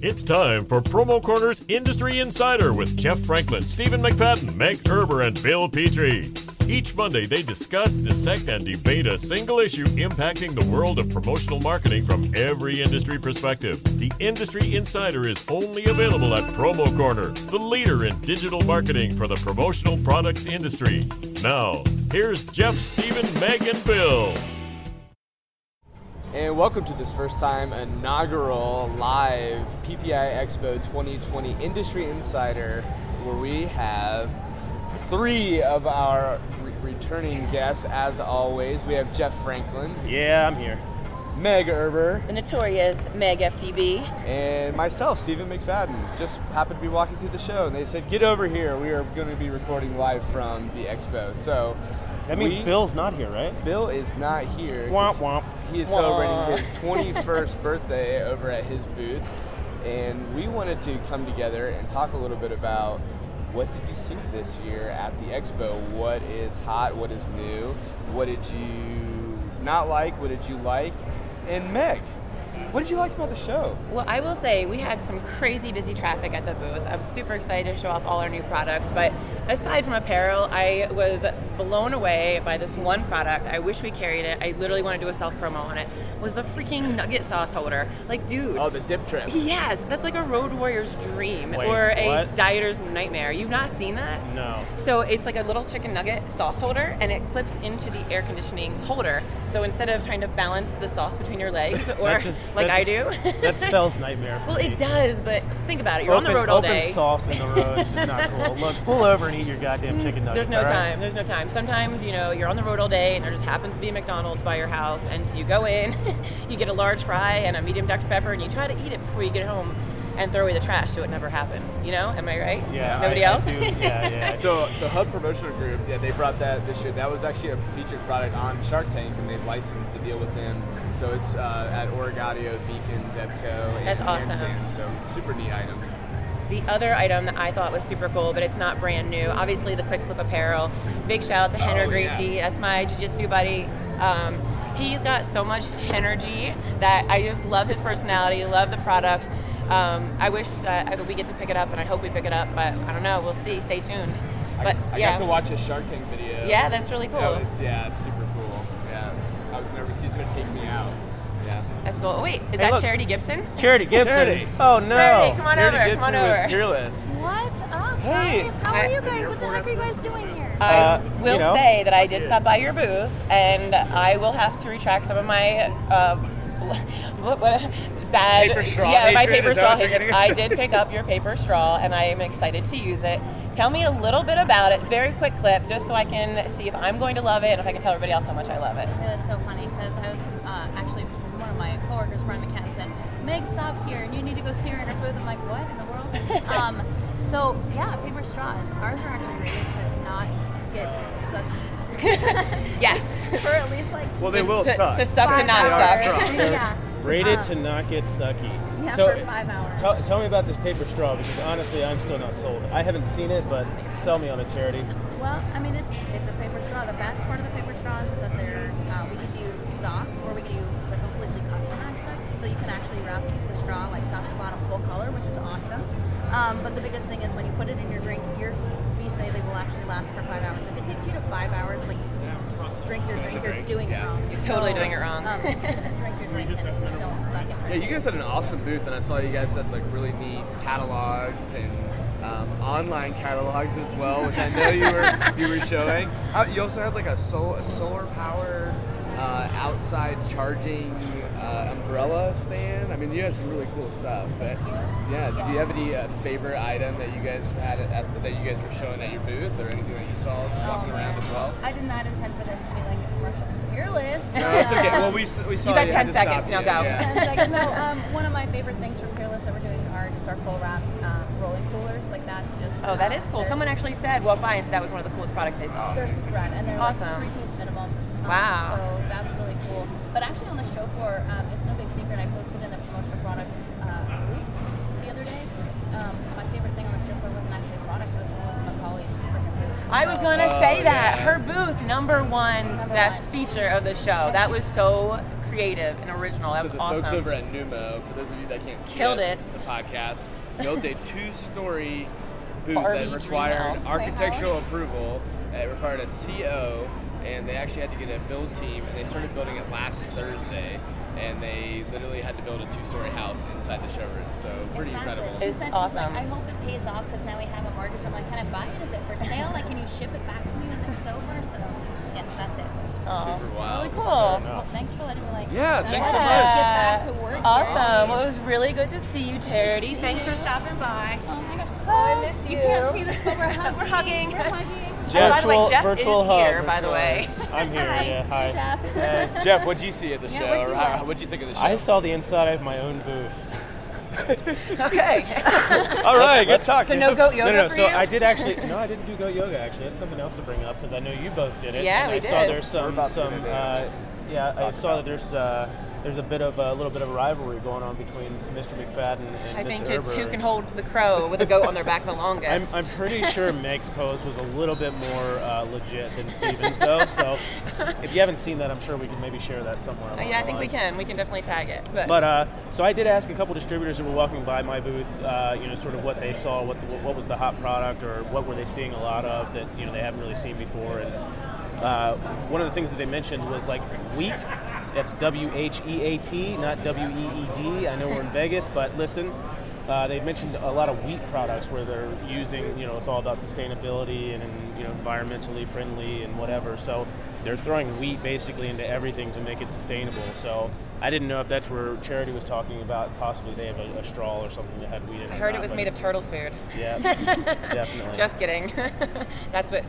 It's time for Promo Corner's Industry Insider with Jeff Franklin, Stephen McFadden, Meg Erber, and Bill Petrie. Each Monday, they discuss, dissect, and debate a single issue impacting the world of promotional marketing from every industry perspective. The Industry Insider is only available at Promo Corner, the leader in digital marketing for the promotional products industry. Now, here's Jeff, Stephen, Meg, and Bill. And welcome to this first time inaugural live PPI Expo 2020 Industry Insider, where we have three of our re- returning guests. As always, we have Jeff Franklin, Yeah, I'm here. Meg Erber, the notorious Meg FTB. and myself, Stephen McFadden. Just happened to be walking through the show, and they said, "Get over here. We are going to be recording live from the expo." So That means we- Bill's not here, right? Bill is not here. Womp 'cause womp. He is Wah. celebrating his 21st birthday over at his booth, and we wanted to come together and talk a little bit about what did you see this year at the expo? What is hot? What is new? What did you not like? What did you like? And Meg, what did you like about the show? Well, I will say we had some crazy busy traffic at the booth. I'm super excited to show off all our new products. But aside from apparel, I was blown away by this one product. I wish we carried it. I literally want to do a self promo on it. Was the freaking nugget sauce holder? Like, dude. Oh, the dip trip. Yes, that's like a road warrior's dream Wait, or a what? dieter's nightmare. You've not seen that? No. So it's like a little chicken nugget sauce holder, and it clips into the air conditioning holder. So instead of trying to balance the sauce between your legs, or just- like I do, that spells nightmare for well, me. it does. But think about it. You're open, on the road all open day. sauce in the road is just not cool. Look, pull over and eat your goddamn mm, chicken nuggets. There's no all right? time. There's no time. Sometimes, you know, you're on the road all day and there just happens to be a McDonald's by your house and so you go in, you get a large fry and a medium Dr. Pepper and you try to eat it before you get home and throw away the trash so it never happened. You know? Am I right? Yeah. Nobody I- I else? do- yeah, yeah. So, so Hub Promotional Group, yeah, they brought that this year. That was actually a featured product on Shark Tank, and they've licensed the deal with them. So it's uh, at Origaudio, Beacon, Devco, and That's awesome. Handstand. So super neat item. The other item that I thought was super cool, but it's not brand new, obviously the Quick Flip apparel. Big shout out to Henry Oh, yeah. Gracie. That's my jiu-jitsu buddy. Um, he's got so much energy that I just love his personality, love the product. Um, I wish that we get to pick it up, and I hope we pick it up, but I don't know. We'll see. Stay tuned. But I, I yeah, got to watch his Shark Tank video. yeah, that's really cool. That was, yeah, it's super cool. Yeah, it's, I was nervous he's gonna take me out. Yeah. That's cool. Oh, wait, is Hey, that look. Charity Gibson? Charity Gibson. Charity. Oh no. Charity, come on Charity over. Gibson Come on with over. Fearless. What's up, Hey. guys? How Hi. are you guys? What the heck are you guys doing here? I Uh, will you know. say that I did stop by your booth, and I will have to retract some of my uh, what, what, bad Paper straw Yeah, my paper straw. what you're hatred. getting at? I did pick up your paper straw, and I am excited to use it. Tell me a little bit about it. Very quick clip, just so I can see if I'm going to love it, and if I can tell everybody else how much I love it. Yeah, That's so funny because I was uh, actually one of my coworkers, Brian McCann, said Meg stopped here and you need to go see her in her booth. I'm like, what in the world? um, so yeah, paper straws. Ours are actually rated to not get sucky Yes. for at least like Well, they to, will to, suck. to suck to not suck. yeah. Rated Um, to not get sucky. Yeah, so, for five hours. Tell, tell me about this paper straw because honestly, I'm still not sold. I haven't seen it, but sell me on a Charity. Well, I mean, it's it's a paper straw. The best part of the paper straws is that they're uh, we can do stock or we can do the completely custom aspect. So you can actually wrap the straw like top to bottom full color, which is awesome. Um, but the biggest thing is when you put it in your drink, you're, we say they will actually last for five hours. If it takes you to five hours, like drink your drink, you're doing it wrong. You're totally doing it wrong. Um, just drink and don't suck it. Yeah, you guys had an awesome booth, and I saw you guys had like really neat catalogs and um, online catalogs as well, which I know you were you were showing. Uh, you also had like a, sol- a solar power uh, outside charging uh, umbrella stand. I mean, you had some really cool stuff. So, yeah, Do you have any uh, favorite item that you guys had at, at, that you guys were showing at your booth, or anything that you saw walking Oh, around as well? I did not intend for this to be like a commercial for Fearless. No, it's okay. Well, we, s- we saw got you 10 seconds. Now you. go. Yeah. And like, no, um, one of my favorite things from Fearless that we're doing are just our full wrapped um, rolling coolers. Like that's just. Oh, that um, is cool. Someone actually said walk by and said that was one of the coolest products they saw. They're super rad, and they're Awesome. like three piece minimums. Um, Wow. So that's really cool. But actually, on the show floor, um, it's no big secret. I posted in the promotional products uh, group the other day. Um, my favorite I was gonna Oh, say that yeah. her booth number one Number best one. feature of the show. That was so creative and original. That so was the awesome. folks over at Numo, for those of you that can't see Killed us, it. this podcast, built a two-story booth Barbie that required architectural approval. It required a CO, and they actually had to get a build team, and they started building it last Thursday. And they literally had to build a two-story house inside the showroom. So pretty it's incredible. massive. She It's said, awesome. Like, I hope it pays off because now we have a mortgage. I'm like, can I buy it? Is it for sale? Like, can you ship it back to me when it's over? So, yeah, that's it. Super wild. Really cool. Well, thanks for letting me like. Yeah, get thanks so much. Get back to work. Awesome. Well, it was really good to see you, Charity. Thanks for stopping by. Oh my gosh. Oh, I miss You you. can't see this, but we're hugging. We're hugging. We're hugging. Oh, by the way, Virtual- Jeff virtual is hug. here, by the way. I'm here. Hi, Yeah. Hi. Jeff. Hey. Jeff, what'd you see at the Yeah, show? what'd or you how, like? what'd you think of the show? I saw the inside of my own booth. okay. All right, good let's- talk. so no goat yoga no, no. for So you? I did actually. No, I didn't do goat yoga. Actually, that's something else to bring up because I know you both did it. Yeah, and we I saw did. there's We're some about to some. get into Uh, yeah, I saw that there's uh, there's a bit of a little bit of a rivalry going on between Mr. McFadden and I Miss think it's who can hold the crow with a goat on their back the longest. I'm, I'm pretty sure Meg's pose was a little bit more uh, legit than Steven's, though. So if you haven't seen that, I'm sure we can maybe share that somewhere. Uh, yeah, I think we can. We can definitely tag it. But, But uh, so I did ask a couple distributors who were walking by my booth, uh, you know, sort of what they saw, what the, what was the hot product, or what were they seeing a lot of that you know they haven't really seen before. And uh, one of the things that they mentioned was like wheat. That's W H E A T, not W E E D. I know we're in Vegas, but listen. Uh, they mentioned a lot of wheat products where they're using, you know, it's all about sustainability and, and you know, environmentally friendly and whatever. So they're throwing wheat basically into everything to make it sustainable. So I didn't know if that's where Charity was talking about. Possibly they have a, a straw or something that had wheat in it. I heard it was made of turtle food. Yeah, definitely. Just kidding. That's what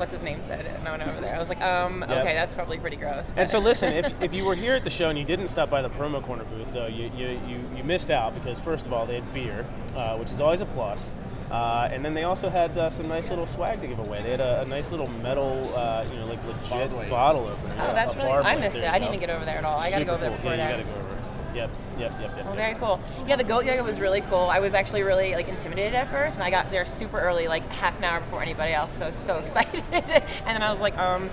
what's his name said. No one over there. I was like, um, Yep. okay, that's probably pretty gross. And so listen, if, if you were here at the show and you didn't stop by the promo corner booth, though, you, you, you, you missed out because first of all, they had beer, uh, which is always a plus. Uh, and then they also had uh, some nice little swag to give away. They had a, a nice little metal, uh, you know, like legit Barblade. bottle opener. Oh, that's really. I missed it. I didn't even get over there at all. I got to go over Super there cool. before yeah, it you ends. gotta go over. Yep, yep, yep, yep. Well, yep. very cool. Yeah, the goat yoga was really cool. I was actually really like intimidated at first, and I got there super early, like half an hour before anybody else, because I was so excited. and then I was like, um,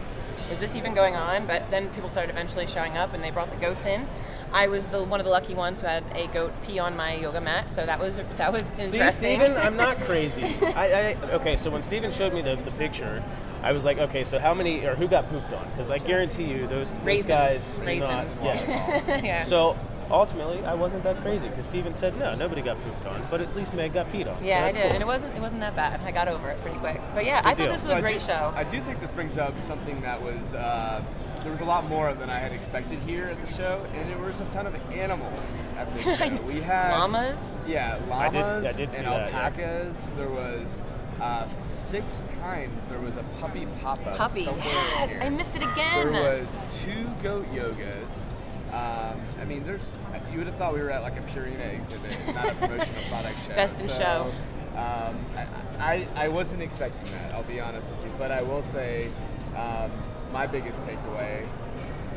is this even going on? But then people started eventually showing up, and they brought the goats in. I was the one of the lucky ones who had a goat pee on my yoga mat, so that was that was interesting. See, interesting. Steven, I'm not crazy. I, I okay, so when Steven showed me the, the picture, I was like, okay, so how many or who got pooped on? Because I guarantee you, those, those Raisins. guys do Raisins. not. Yes. yeah. So ultimately, I wasn't that crazy because Steven said no, nobody got pooped on, but at least Meg got peed on. yeah, so I did, cool. and it wasn't it wasn't that bad. I got over it pretty quick. But yeah, I Good thought this was So a I great do, show. I do think this brings up something that was uh, there was a lot more than I had expected here at the show, and there was a ton of animals at this show. We had Llamas. Yeah, I did- llamas I did see and that, yeah. alpacas. There was uh, six times there was a puppy pop-up. Puppy. Yes, here. I missed it again. There was two goat yogas. Um, I mean, there's. You would have thought we were at like a Purina exhibit, not a promotional product show. Best in So, show. Um, I, I, I wasn't expecting that. I'll be honest with you, but I will say, um, my biggest takeaway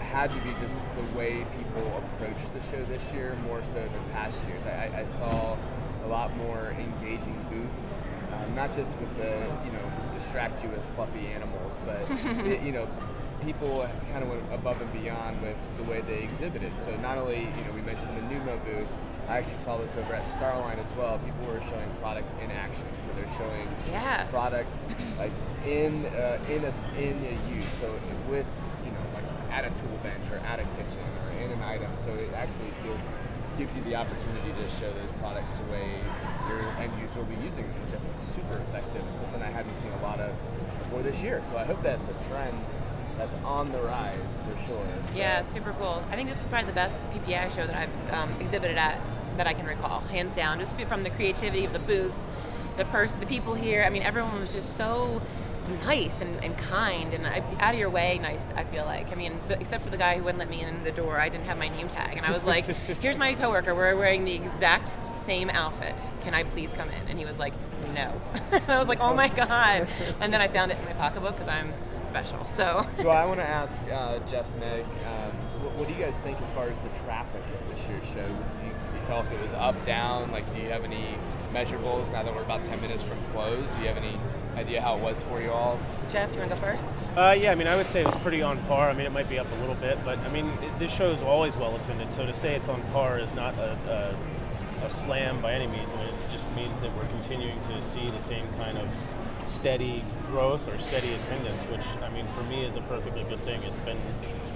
had to be just the way people approached the show this year more so than past years. I, I- saw a lot more engaging booths, um, not just with the you know distract you with fluffy animals, but it, you know people kind of went above and beyond with the way they exhibited. So not only you know we mentioned the Numo booth. I actually saw this over at Starline as well. People were showing products in action, so they're showing Yes. products like in uh, in a in a use. So with you know like at a tool bench or at a kitchen or in an item. So it actually gives gives you the opportunity to show those products the way your end user will be using them, which I think is super effective and something I hadn't seen a lot of before this year. So I hope that's a trend that's on the rise for sure. So- Yeah, super cool. I think this is probably the best PPI show that I've um, exhibited at that I can recall, hands down. Just from the creativity of the booths, the person, the people here. I mean, everyone was just so nice and, and kind and I, out of your way nice. I feel like. I mean, except for the guy who wouldn't let me in the door, I didn't have my name tag, and I was like, "Here's my coworker. We're wearing the exact same outfit. Can I please come in?" And he was like, "No." and I was like, "Oh my god!" And then I found it in my pocketbook because I'm special. So. So I want to ask uh, Jeff, Meg, um, what, what do you guys think as far as the traffic of this year's show? You, you tell if it was up, down? Like, do you have any measurables now that we're about 10 minutes from close? Do you have any idea how it was for you all? Jeff, you want to go first? Uh, yeah, I mean, I would say it was pretty on par. I mean, it might be up a little bit, but I mean, it, this show is always well attended. So to say it's on par is not a, a, a slam by any means. I mean, it just means that we're continuing to see the same kind of steady growth or steady attendance, which I mean, for me, is a perfectly good thing. It's been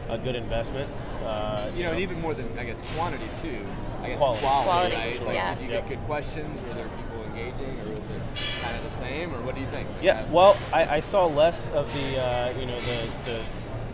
a good investment. Uh, You know, and even more than I guess quantity too. I guess Quality. quality, Quality, right? Like, yeah. did you Yep. get good questions? Were there people engaging, or was it kind of the same, or what do you think? Yeah, well, I, I saw less of the, uh, you know, the, the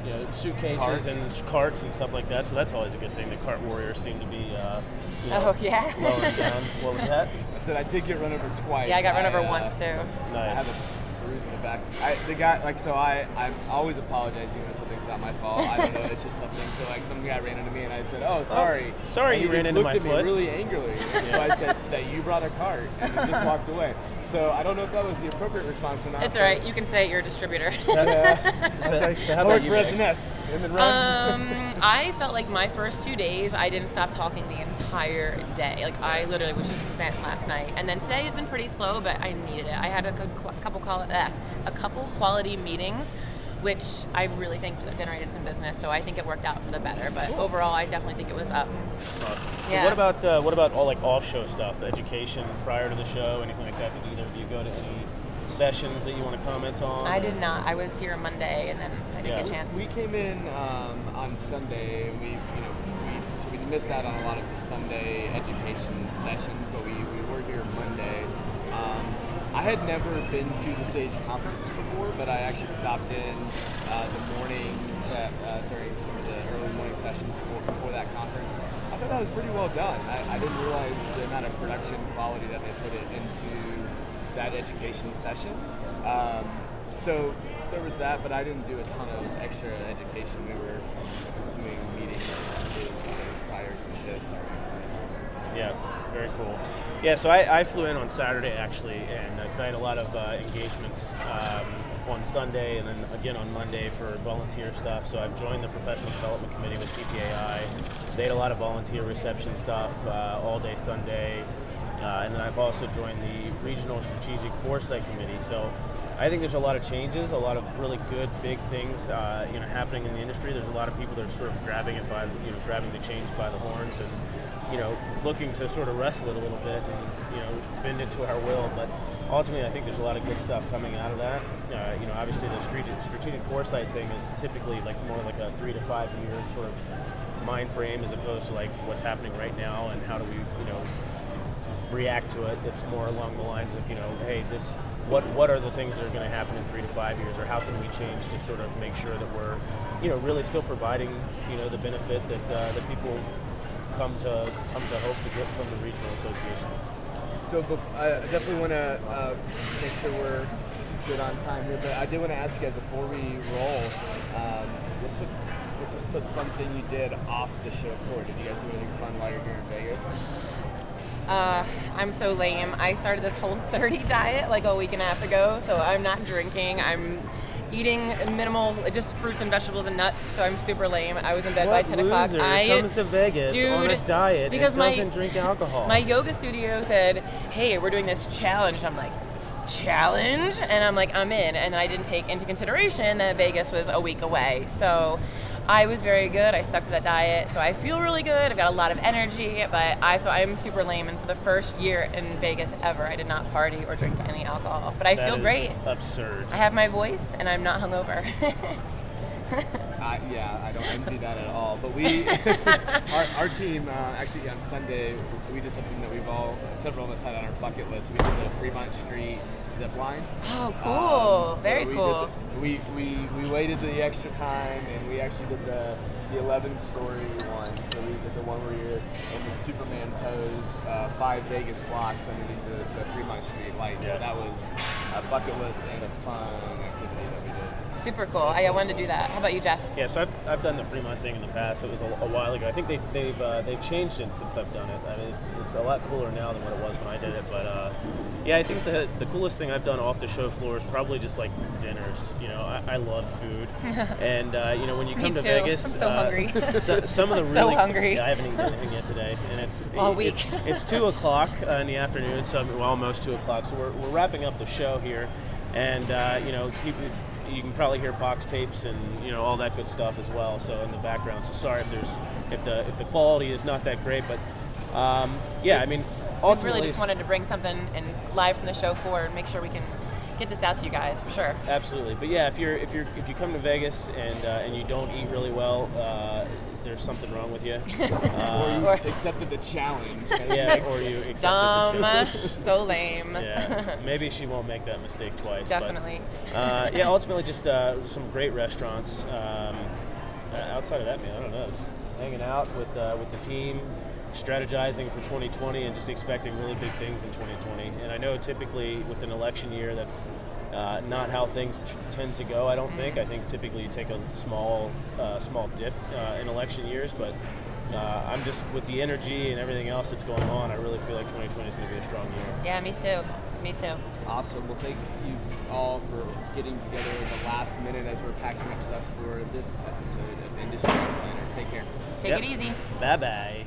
you know, suitcases Carts. and carts and stuff like that. So that's always a good thing. The cart warriors seem to be, uh, you know, Oh, yeah. lowering down. What was that? I said I did get run over twice. Yeah, I got run over uh, once too. Nice. I have a bruise in the back. I, the guy, like, so I, I'm always apologizing when something's not my fault. I don't know, it's just something. So, like, some guy ran into me and I said, "Oh, sorry." sorry And you he ran just into looked my at me foot. really angrily. And so I said that you brought a cart and he just walked away. So I don't know if that was the appropriate response or not. It's all right. You can say it, you're a distributor. So, so how I work about for you? SNS. Him and Ron. Um, I felt like my first two days, I didn't stop talking the entire day. Like I literally was just spent last night, and then today has been pretty slow, but I needed it. I had a good qu- couple quali- uh, a couple quality meetings, which I really think generated some business. So I think it worked out for the better. But overall, I definitely think it was up. Awesome. So Yeah. what about uh, what about all like off-show stuff, education prior to the show, anything like that? Did either of you go to any sessions that you want to comment on? I did not. I was here Monday, and then I didn't Yeah. get a chance. We came in um, on Sunday. and We, you know, we, so we missed out on a lot of the Sunday education sessions, but we, we were here Monday. I had never been to the Sage conference before, but I actually stopped in uh, the morning that, uh, during some of the early morning sessions before, before that conference. I thought that was pretty well done. I, I didn't realize the amount of production quality that they put into that education session. Um, so there was that, but I didn't do a ton of extra education. We were doing meetings days, days prior to the show. Yeah, very cool. Yeah, so I, I flew in on Saturday actually, and because I had a lot of uh, engagements um, on Sunday and then again on Monday for volunteer stuff. So I've joined the professional development committee with PPAI. They had a lot of volunteer reception stuff uh, all day Sunday, uh, and then I've also joined the regional strategic foresight committee. So I think there's a lot of changes, a lot of really good big things, uh, you know, happening in the industry. There's a lot of people that are sort of grabbing it by, you know, grabbing the change by the horns and you know, looking to sort of wrestle it a little bit and, you know, bend it to our will. But ultimately, I think there's a lot of good stuff coming out of that. Uh, you know, obviously the strategic, strategic foresight thing is typically like more like a three to five year sort of mind frame as opposed to like what's happening right now and how do we, you know, react to it. It's more along the lines of, you know, hey, this, what, what are the things that are going to happen in three to five years, or how can we change to sort of make sure that we're, you know, really still providing, you know, the benefit that uh, that people come to come to hope to get from the regional associations. So bef- I definitely want to uh, make sure we're good on time here, but I did want to ask you guys before we roll, um, what's, the, what's the fun thing you did off the show floor? Did you guys do anything fun while you're here in Vegas? Uh, I'm so lame. I started this whole 30 diet like a week and a half ago, so I'm not drinking. I'm eating minimal, just fruits and vegetables and nuts. So I'm super lame. I was in bed by 10 o'clock. I comes to Vegas on a diet because my- doesn't drink alcohol? my yoga studio said, "Hey, we're doing this challenge." And I'm like, "Challenge?" And I'm like, "I'm in." And I didn't take into consideration that Vegas was a week away. So I was very good. I stuck to that diet, so I feel really good. I've got a lot of energy, but I so I'm super lame. And for the first year in Vegas ever, I did not party or drink any alcohol, but I That feel is great. Absurd. I have my voice, and I'm not hungover. Uh, yeah, I don't envy that at all. But we, our, our team, uh, actually on Sunday, we did something that we've all, several of us had on our bucket list. We did the Fremont Street zip line. oh, cool! Um, so very we cool. the- we, we, we waited the extra time and we actually did the, the 11 story one. So we did the one where you're in the Superman pose, uh, five Vegas blocks underneath the, the Fremont Street light. Yeah. So that was a bucket list and a fun activity that we did. Super cool. I, I wanted to do that. How about you, Jeff? Yeah, so I've, I've done the Fremont thing in the past. It was a, a while ago. I think they, they've uh, they've changed it since I've done it. I mean, it's, it's a lot cooler now than what it was when I did it. But uh, yeah, I think the the coolest thing I've done off the show floor is probably just like dinners. You know, I, I love food, and uh, you know when you Me come to too. Vegas, I'm so uh, hungry. So, some of the I'm really so hungry. Yeah, I haven't eaten anything yet today, and it's All it- week. It's, it's two o'clock uh, in the afternoon, so well, almost two o'clock. So we're, we're wrapping up the show here, and uh, you know, people, you can probably hear box tapes and you know all that good stuff as well. So in the background. So sorry if there's if the if the quality is not that great, but um, yeah, I mean, we really just wanted to bring something and live from the show forward and make sure we can get this out to you guys for sure. Absolutely, but yeah, if you're if you're if you come to Vegas and uh, and you don't eat really well, uh, there's something wrong with you. Or you Uh, accepted the challenge. yeah, or you accepted the challenge. so lame. Yeah, maybe she won't make that mistake twice. but, Definitely. uh, yeah, ultimately, just uh, some great restaurants. Um, uh, outside of that, man, I don't know, just hanging out with uh, with the team, strategizing for 2020, and just expecting really big things in 2020. And I know typically with an election year, that's uh, not how things t- tend to go. I don't think. I think typically you take a small uh, small dip uh, in election years, but. Uh, I'm just with the energy and everything else that's going on. I really feel like 2020 is going to be a strong year. Yeah, me too. Me too. Awesome. Well, thank you all for getting together at the last minute as we're packing up stuff for this episode of Industry Insider. Take care. Take Yep. it easy. Bye bye.